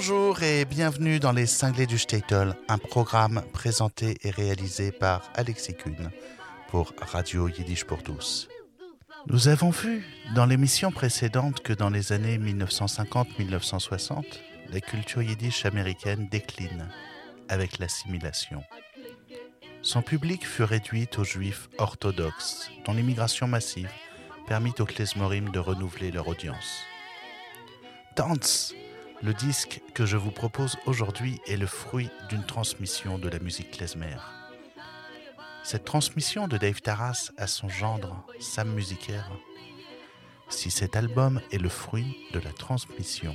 Bonjour et bienvenue dans Les Cinglés du Statel, un programme présenté et réalisé par Alexis Kuhn pour Radio Yiddish pour tous. Nous avons vu dans l'émission précédente que dans les années 1950-1960, la culture yiddish américaine décline avec l'assimilation. Son public fut réduit aux juifs orthodoxes, dont l'immigration massive permit aux klezmorim de renouveler leur audience. Tanz, le disque que je vous propose aujourd'hui est le fruit d'une transmission de la musique klezmer. Cette transmission de Dave Taras à son gendre, Sam Musiker, si cet album est le fruit de la transmission,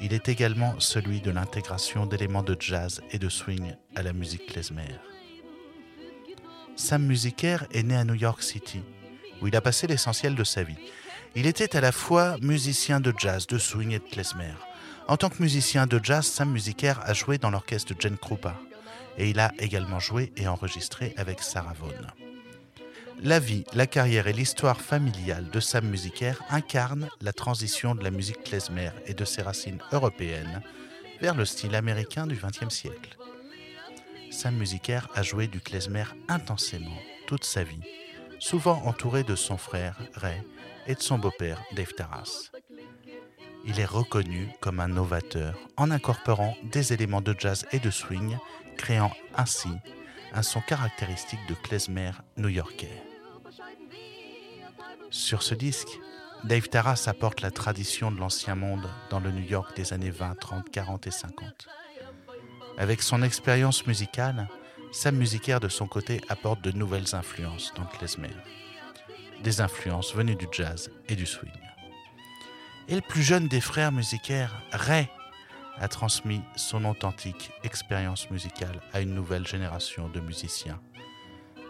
il est également celui de l'intégration d'éléments de jazz et de swing à la musique klezmer. Sam Musiker est né à New York City, où il a passé l'essentiel de sa vie. Il était à la fois musicien de jazz, de swing et de klezmer. En tant que musicien de jazz, Sam Musiker a joué dans l'orchestre de Jen Krupa et il a également joué et enregistré avec Sarah Vaughan. La vie, la carrière et l'histoire familiale de Sam Musiker incarnent la transition de la musique klezmer et de ses racines européennes vers le style américain du XXe siècle. Sam Musiker a joué du klezmer intensément toute sa vie, souvent entouré de son frère Ray et de son beau-père Dave Taras. Il est reconnu comme un novateur en incorporant des éléments de jazz et de swing créant ainsi un son caractéristique de klezmer new-yorkais. Sur ce disque, Dave Taras apporte la tradition de l'ancien monde dans le New York des années 20, 30, 40 et 50. Avec son expérience musicale, Sam Musicaire de son côté apporte de nouvelles influences dans le klezmer. Des influences venues du jazz et du swing. Et le plus jeune des frères musicaires, Ray, a transmis son authentique expérience musicale à une nouvelle génération de musiciens,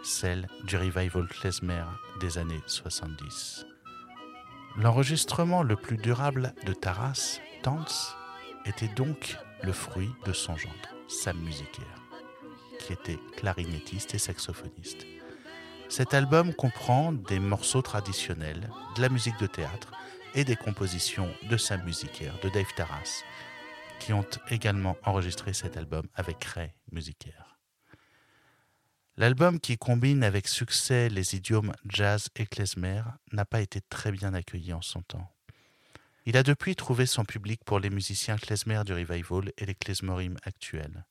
celle du revival klezmer des années 70. L'enregistrement le plus durable de Taras, Tanz, était donc le fruit de son gendre, Sam Musiker, qui était clarinettiste et saxophoniste. Cet album comprend des morceaux traditionnels, de la musique de théâtre et des compositions de Sam Musiker, de Dave Taras, qui ont également enregistré cet album avec Ray Musicaire. L'album qui combine avec succès les idiomes jazz et klezmer n'a pas été très bien accueilli en son temps. Il a depuis trouvé son public pour les musiciens klezmer du revival et les klezmorim actuels.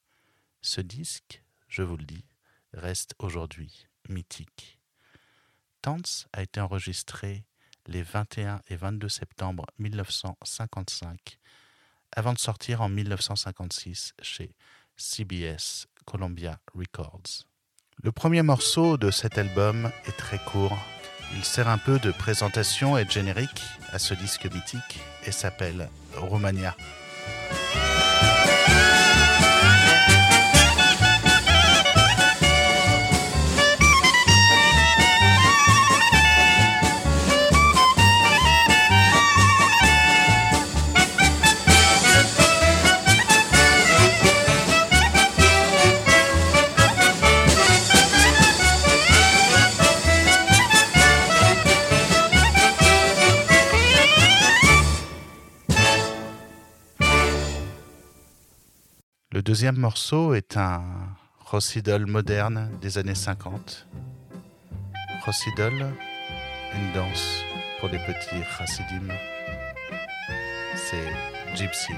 Ce disque, je vous le dis, reste aujourd'hui mythique. Tanz a été enregistré les 21 et 22 septembre 1955 avant de sortir en 1956 chez CBS Columbia Records. Le premier morceau de cet album est très court. Il sert un peu de présentation et de générique à ce disque mythique et s'appelle Romania. Deuxième morceau est un Rossidol moderne des années 50. Rossidol, une danse pour les petits chassidim. C'est Gypsy.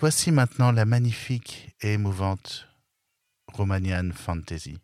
Voici maintenant la magnifique et émouvante Romanian Fantasy.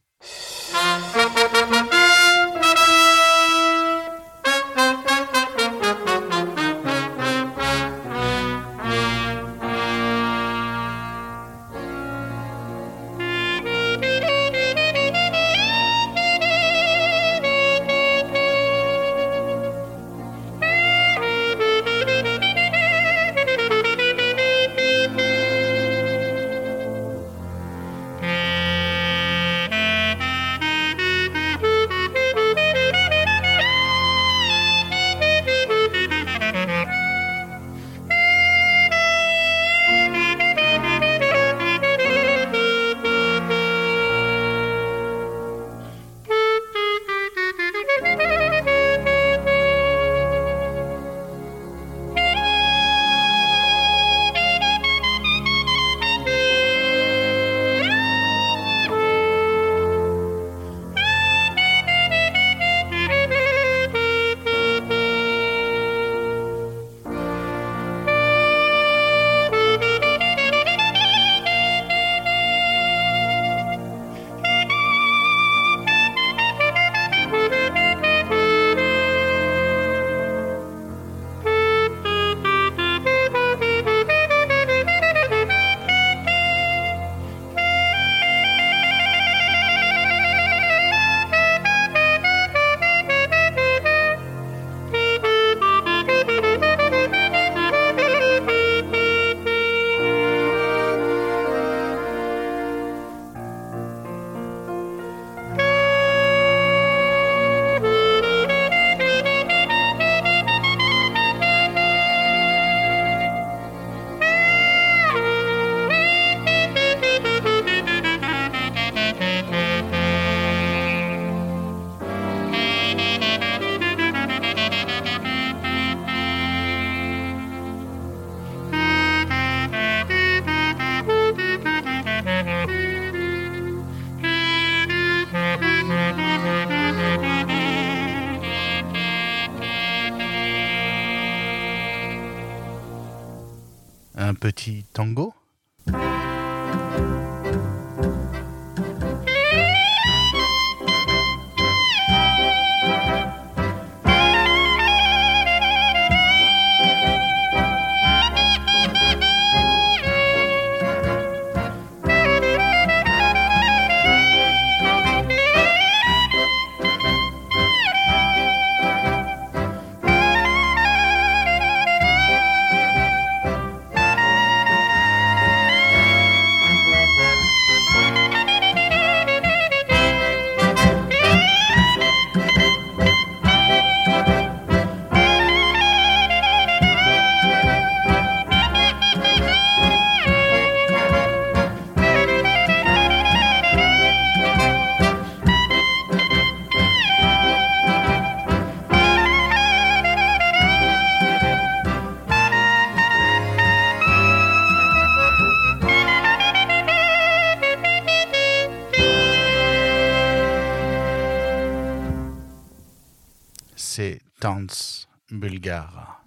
Bulgare.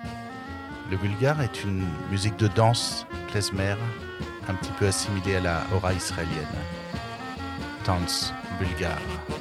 Le bulgare est une musique de danse klezmer, un petit peu assimilée à la hora israélienne. Tanz bulgare.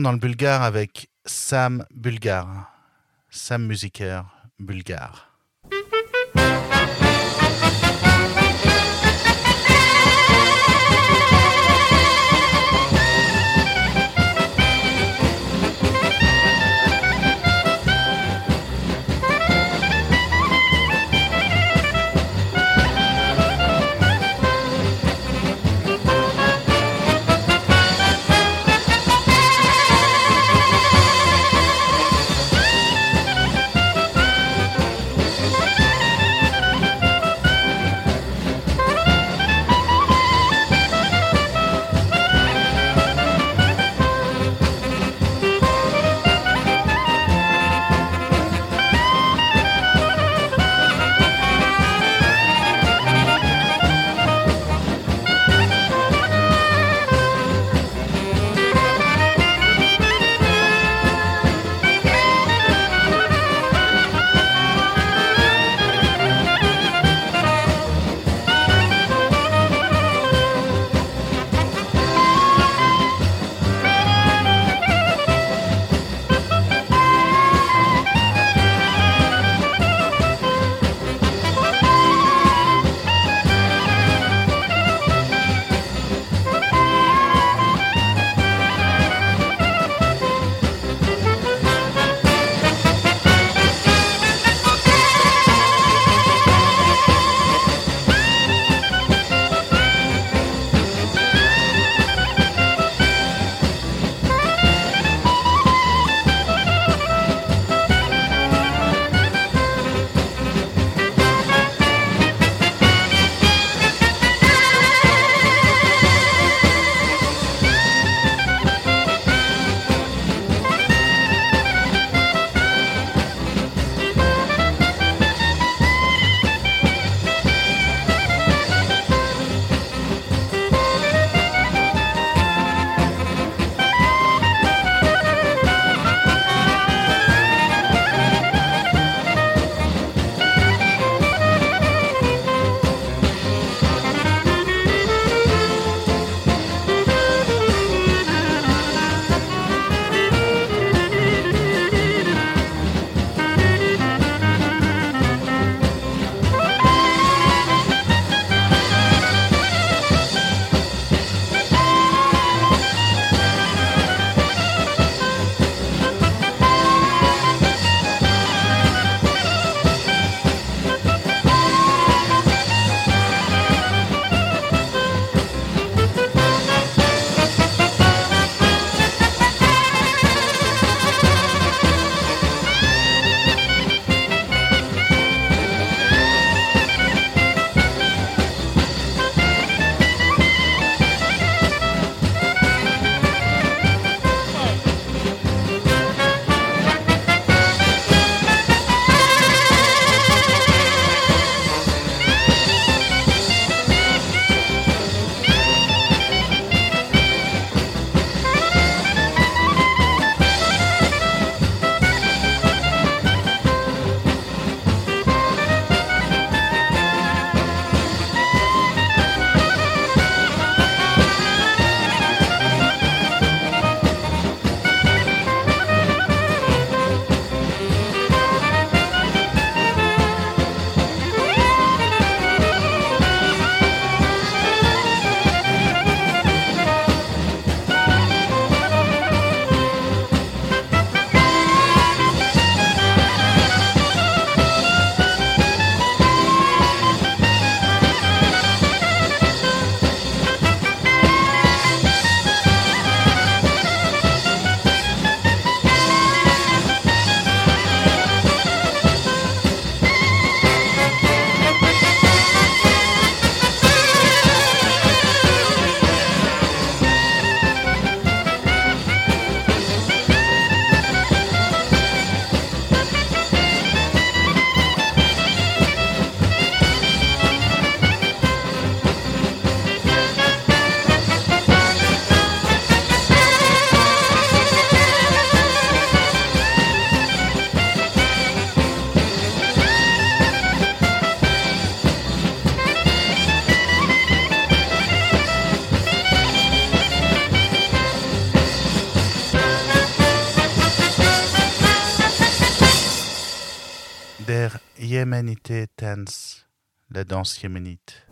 Dans le bulgare avec Sam Bulgare, Sam Musiker bulgare. La danse yéménite. Et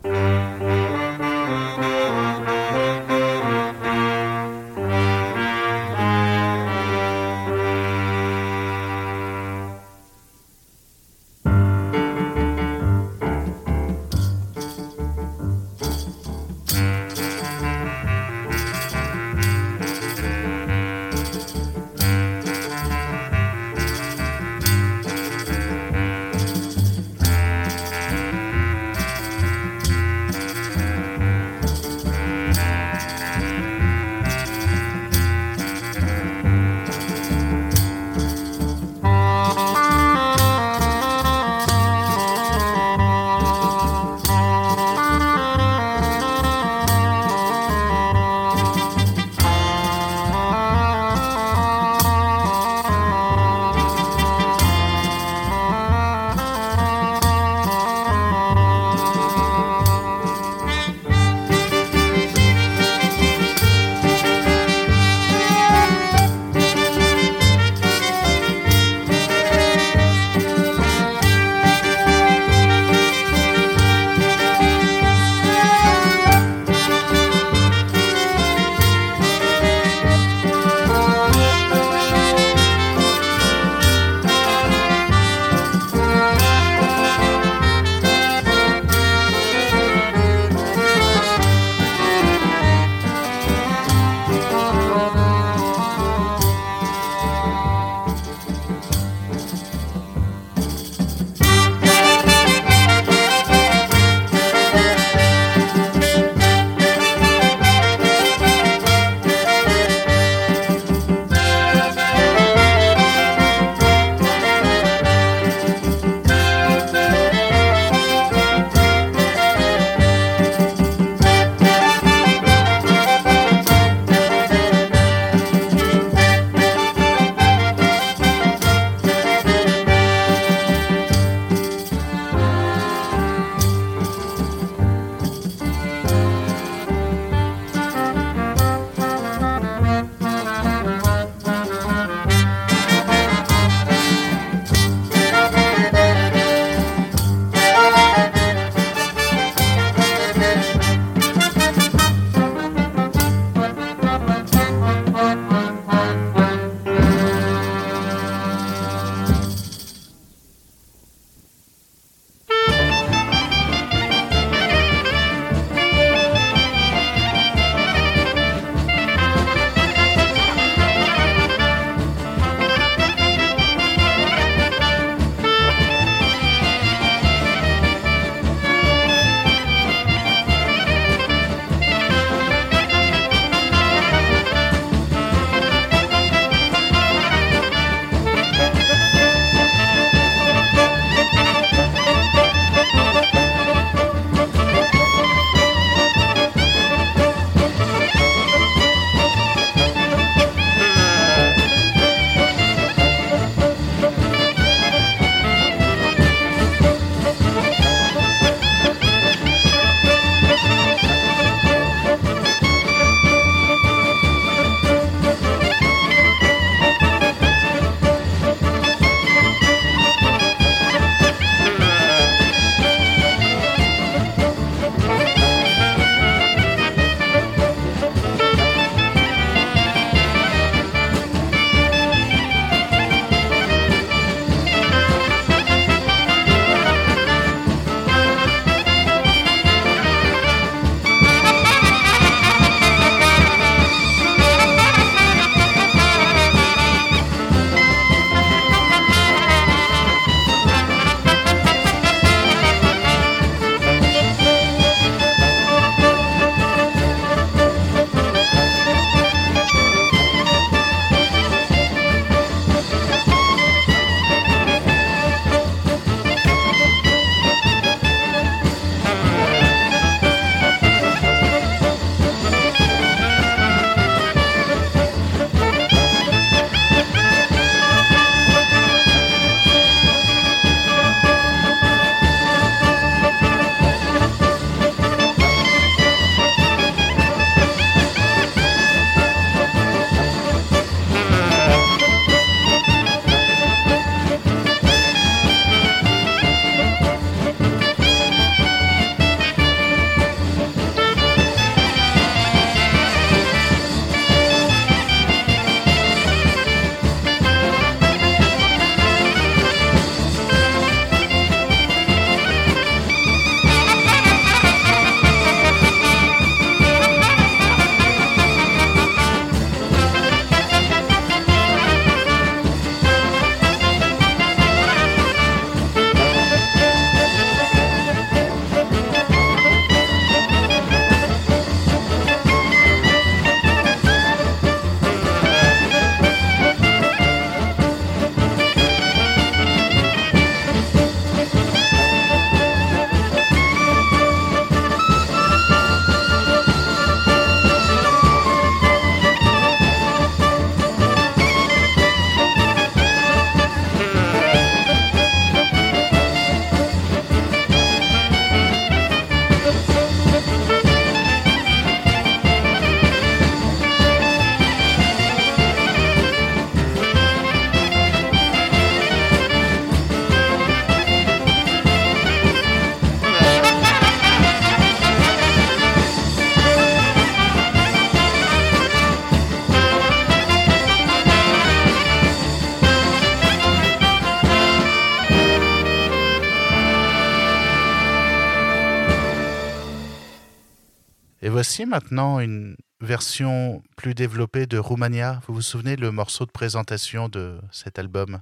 maintenant une version plus développée de Roumania? Vous vous souvenez le morceau de présentation de cet album,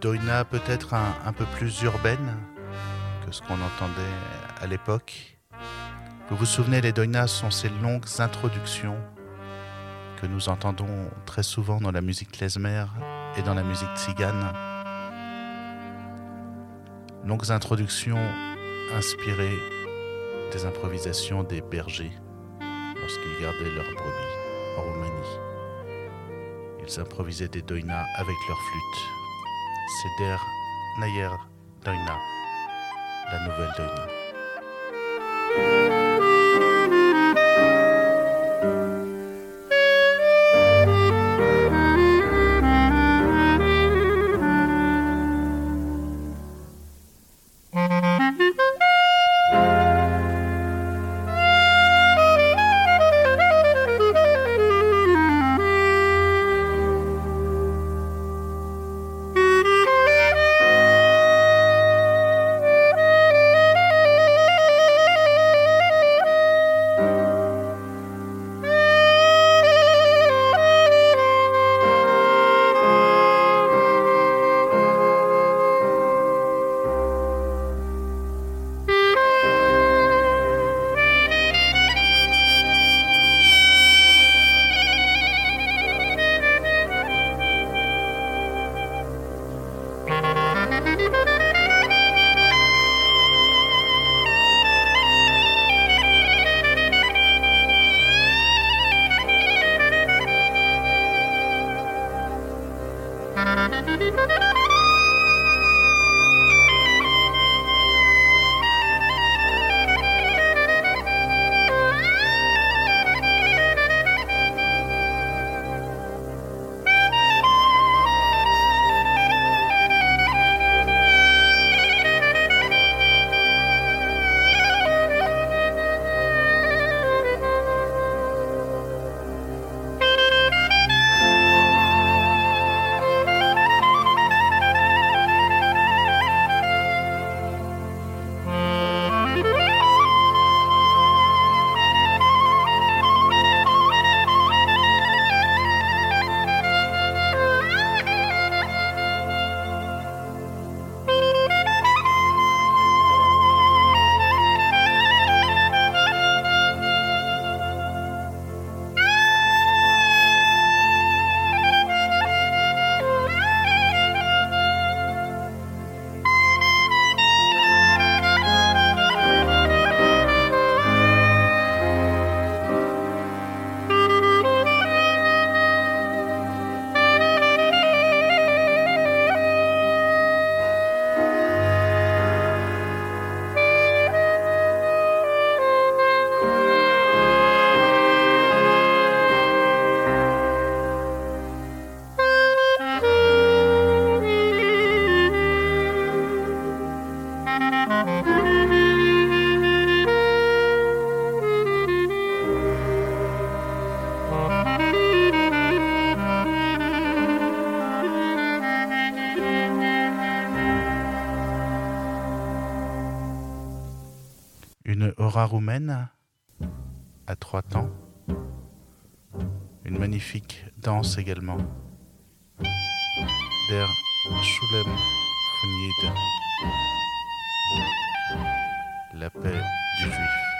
Dance peut-être un, peu plus urbaine que ce qu'on entendait à l'époque. Vous vous souvenez, les doinas sont ces longues introductions que nous entendons très souvent dans la musique klezmer et dans la musique tzigane. Longues introductions inspirées des improvisations des bergers lorsqu'ils gardaient leurs brebis en Roumanie. Ils improvisaient des doinas avec leurs flûtes c'est Der Nayer Doina, la nouvelle Doina. Aura roumaine à trois temps, une magnifique danse également, der Schulem Fugnid, la paix du juif.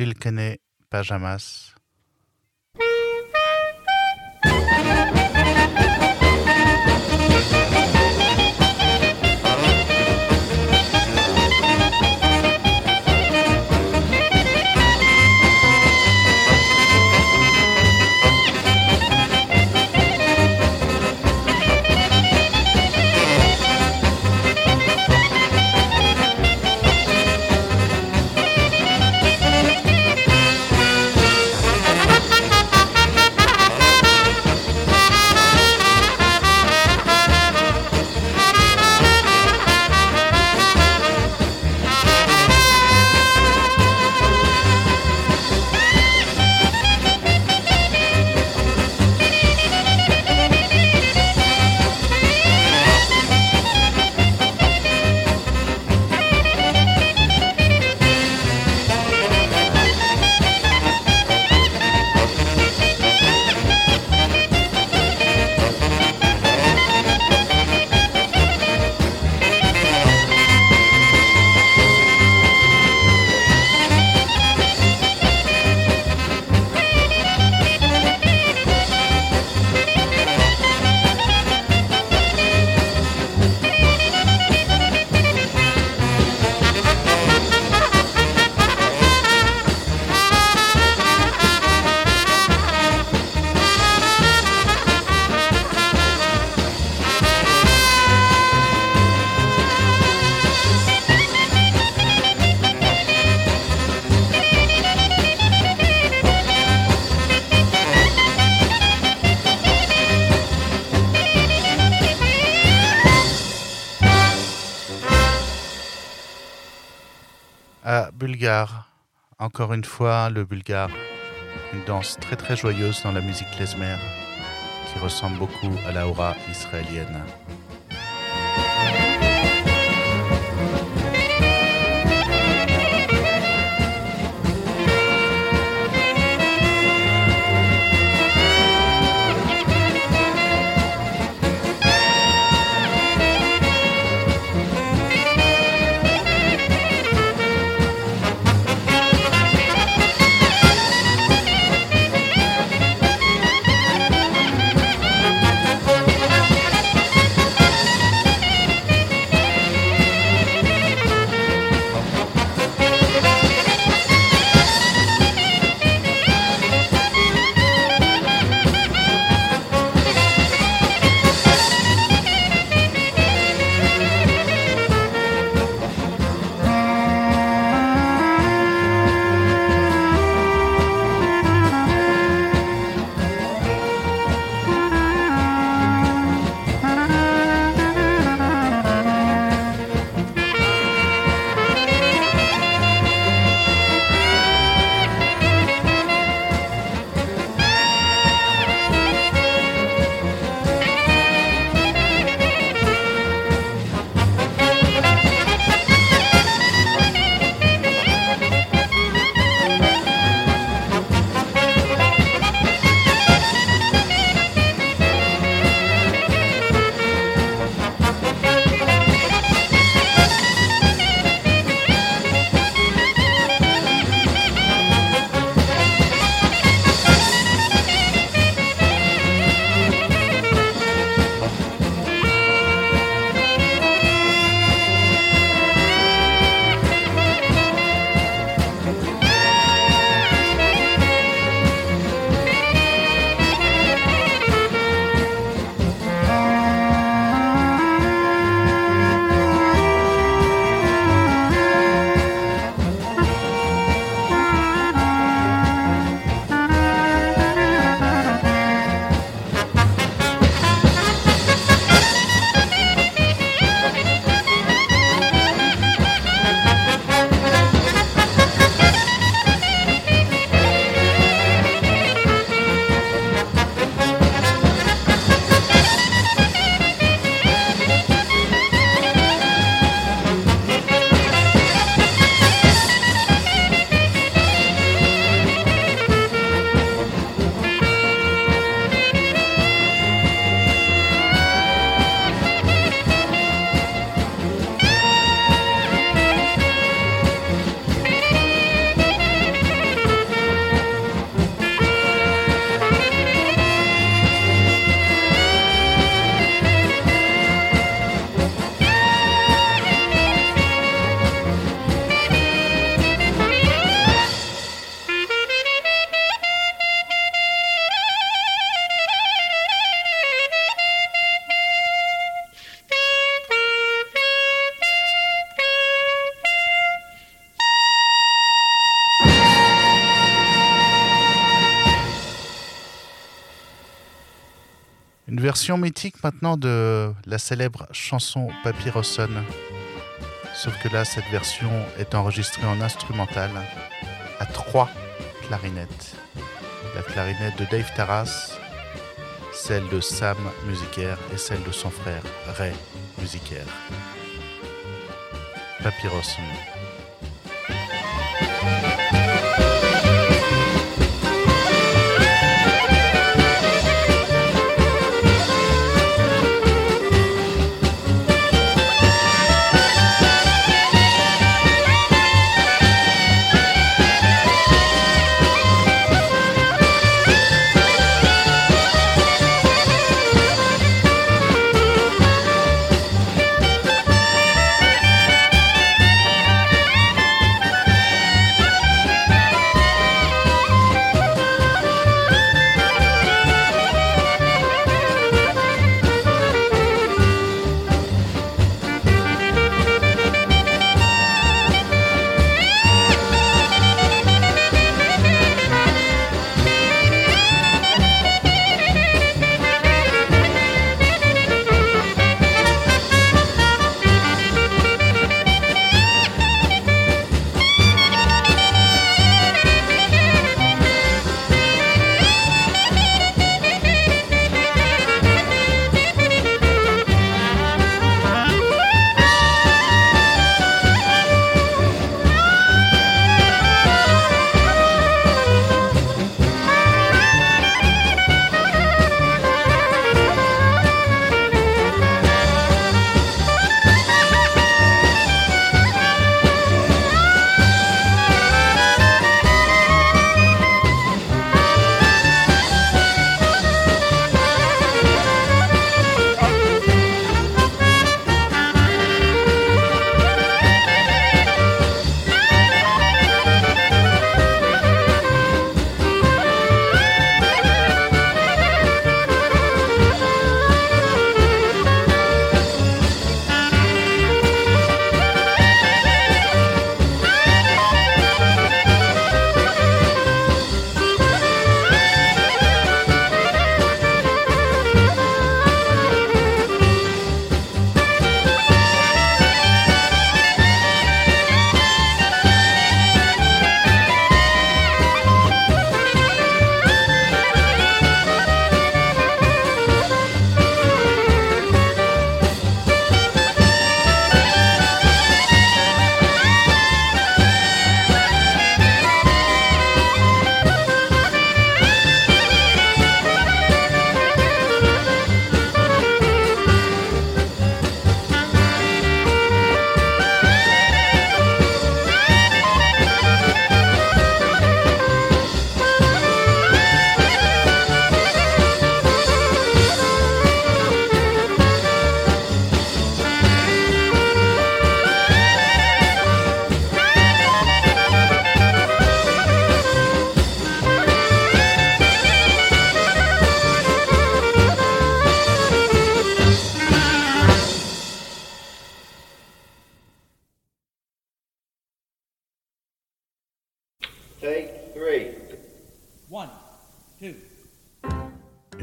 Silkene Pajamas. Bulgare. Encore une fois, le bulgare. Une danse très très joyeuse dans la musique klezmer qui ressemble beaucoup à la aura israélienne. Une version mythique maintenant de la célèbre chanson Papyrosson. Sauf que là, cette version est enregistrée en instrumental à trois clarinettes. La clarinette de Dave Taras, celle de Sam Musicaire et celle de son frère Ray Musicaire.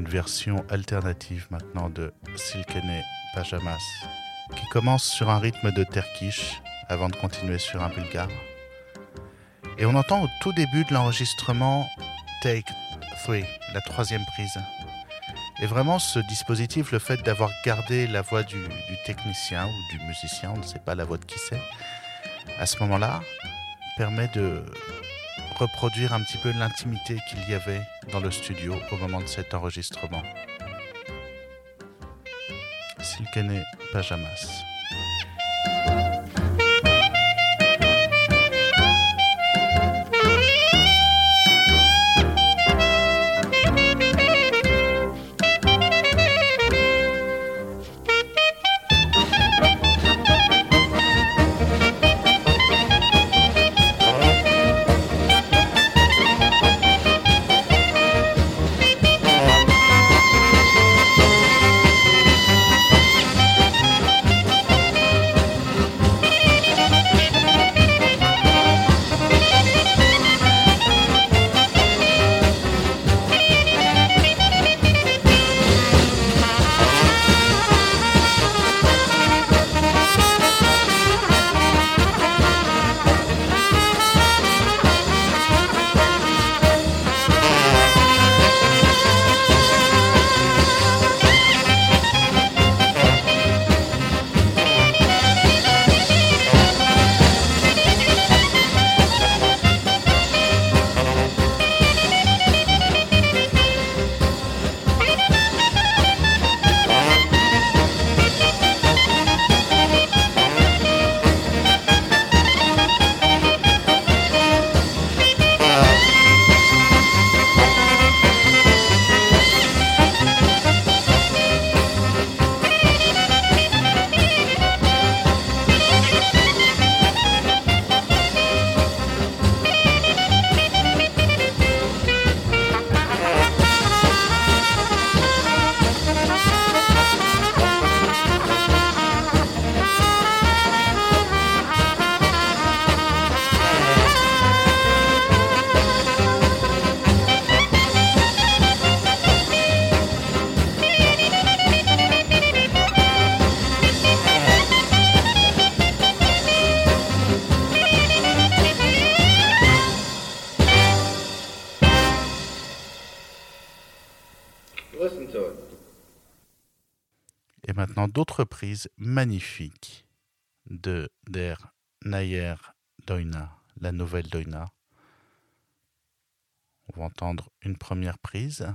Papyrosson. alternative maintenant de Silkene Pajamas, qui commence sur un rythme de terkish avant de continuer sur un bulgare. Et on entend au tout début de l'enregistrement Take 3, la troisième prise. Et vraiment, ce dispositif, le fait d'avoir gardé la voix du, du, technicien ou du musicien, on ne sait pas la voix de qui c'est, à ce moment-là, permet de reproduire un petit peu l'intimité qu'il y avait dans le studio au moment de cet enregistrement. Silkene Pajamas. Prises magnifiques de Der Nayer Doina, la nouvelle Doina. On va entendre une première prise.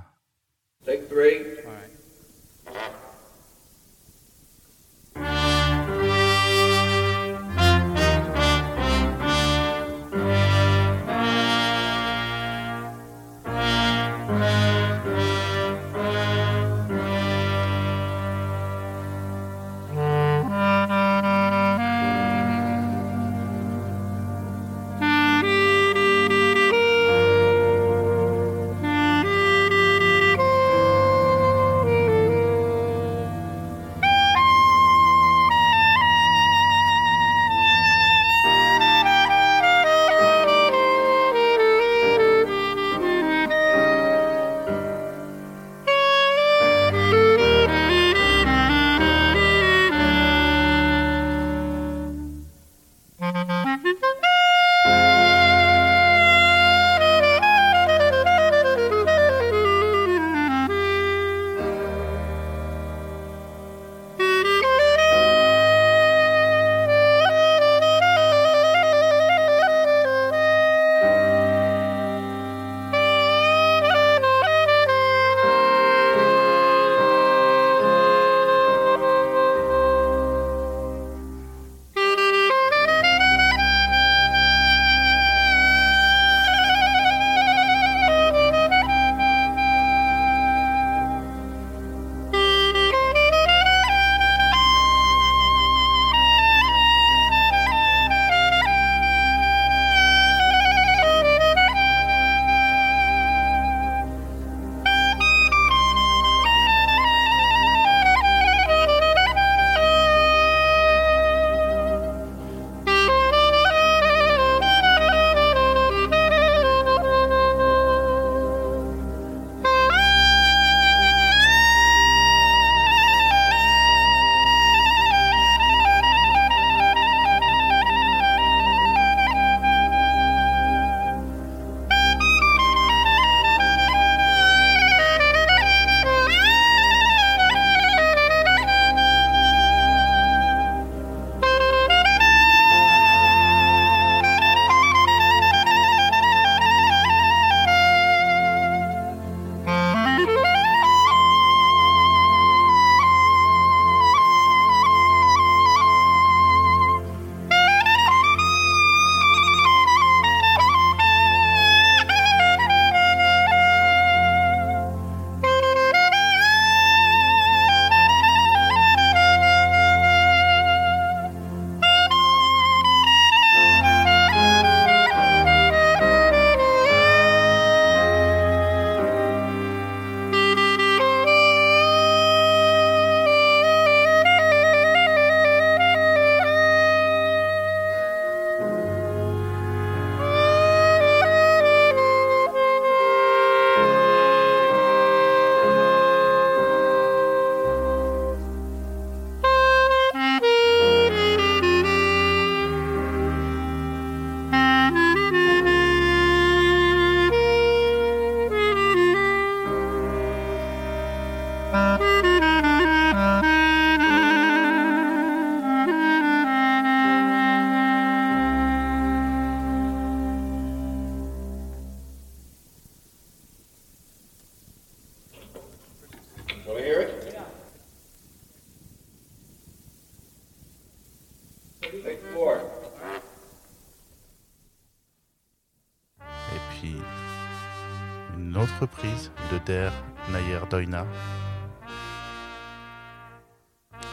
De Der Nayer Doina.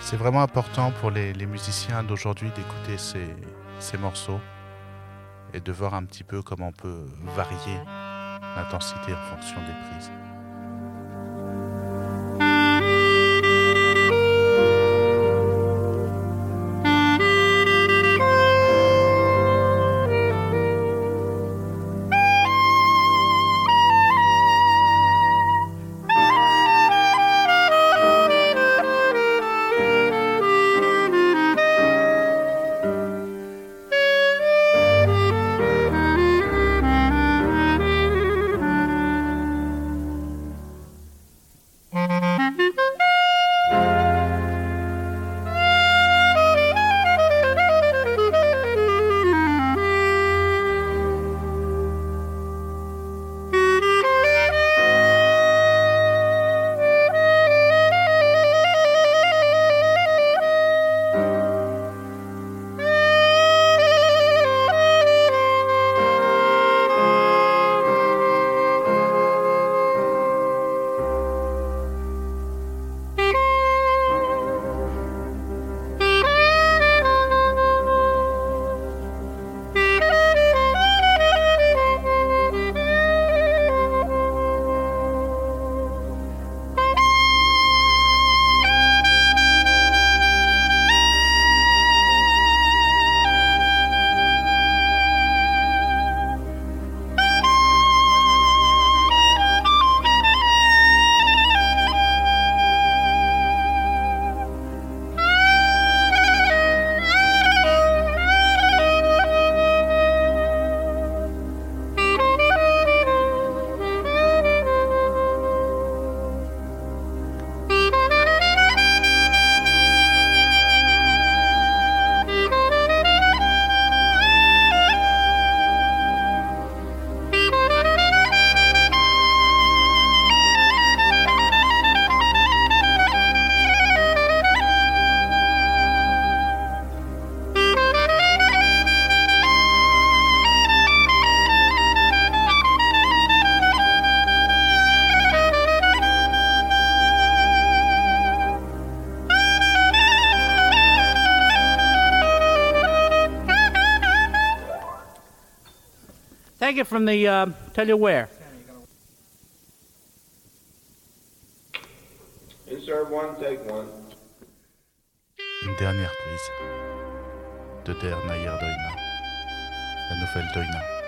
C'est vraiment important pour les, musiciens d'aujourd'hui d'écouter ces, ces morceaux et de voir un petit peu comment on peut varier l'intensité en fonction des prises. It from the, uh, tell you where. Insert one, take one. Une dernière prise de Der Nayer Doina, la nouvelle Doina.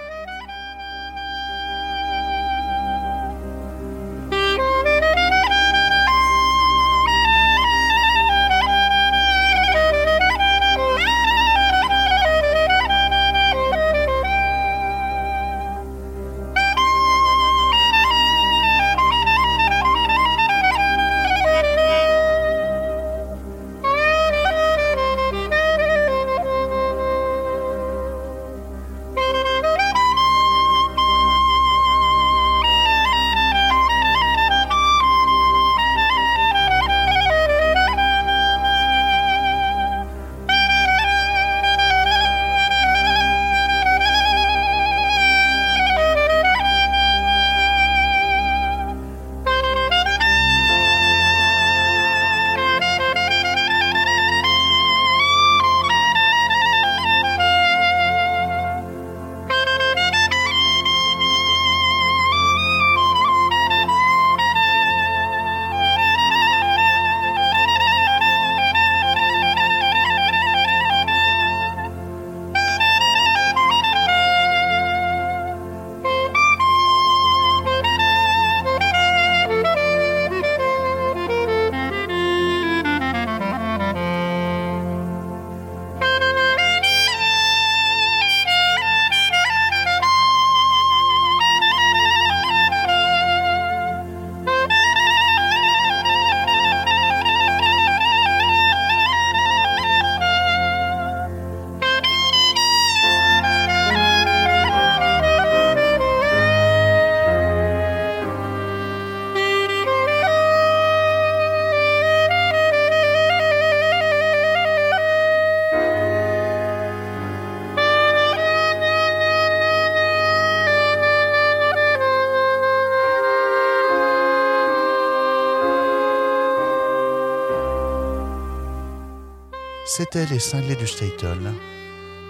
C'était Les Cinglés du Statel,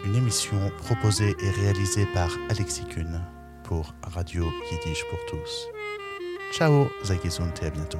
une émission proposée et réalisée par Alexis Kuhn pour Radio Yiddish pour tous. Ciao, Zagizund et à bientôt.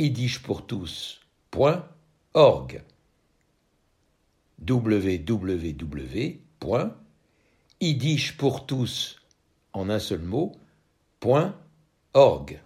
www.yiddishpourtous.org www.yiddishpourtous en un seul mot, .org.